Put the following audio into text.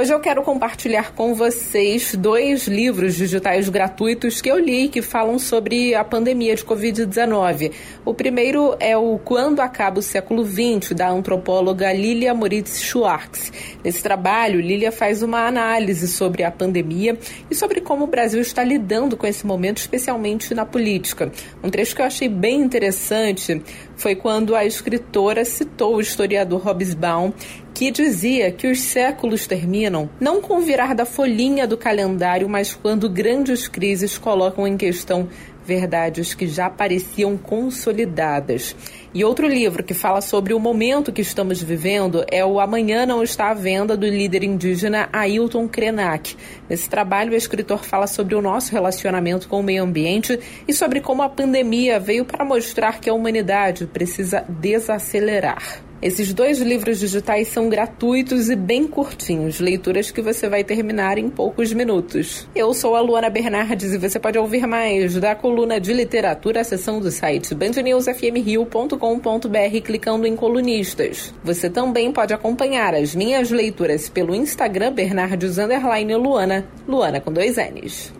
Hoje eu quero compartilhar com vocês dois livros digitais gratuitos que eu li que falam sobre a pandemia de Covid-19. O primeiro é o Quando Acaba o Século XX, da antropóloga Lilia Moritz Schwartz. Nesse trabalho, Lilia faz uma análise sobre a pandemia e sobre como o Brasil está lidando com esse momento, especialmente na política. Um trecho que eu achei bem interessante foi quando a escritora citou o historiador Hobsbawm, que dizia que os séculos terminam não com o virar da folhinha do calendário, mas quando grandes crises colocam em questão verdades que já pareciam consolidadas. E outro livro que fala sobre o momento que estamos vivendo é o Amanhã Não Está à Venda, do líder indígena Ailton Krenak. Nesse trabalho, o escritor fala sobre o nosso relacionamento com o meio ambiente e sobre como a pandemia veio para mostrar que a humanidade precisa desacelerar. Esses dois livros digitais são gratuitos e bem curtinhos, leituras que você vai terminar em poucos minutos. Eu sou a Luana Bernardes e você pode ouvir mais da coluna de literatura, a seção do site bandnewsfmrio.com.br clicando em colunistas. Você também pode acompanhar as minhas leituras pelo Instagram Bernardes Luana, Luana com dois N's.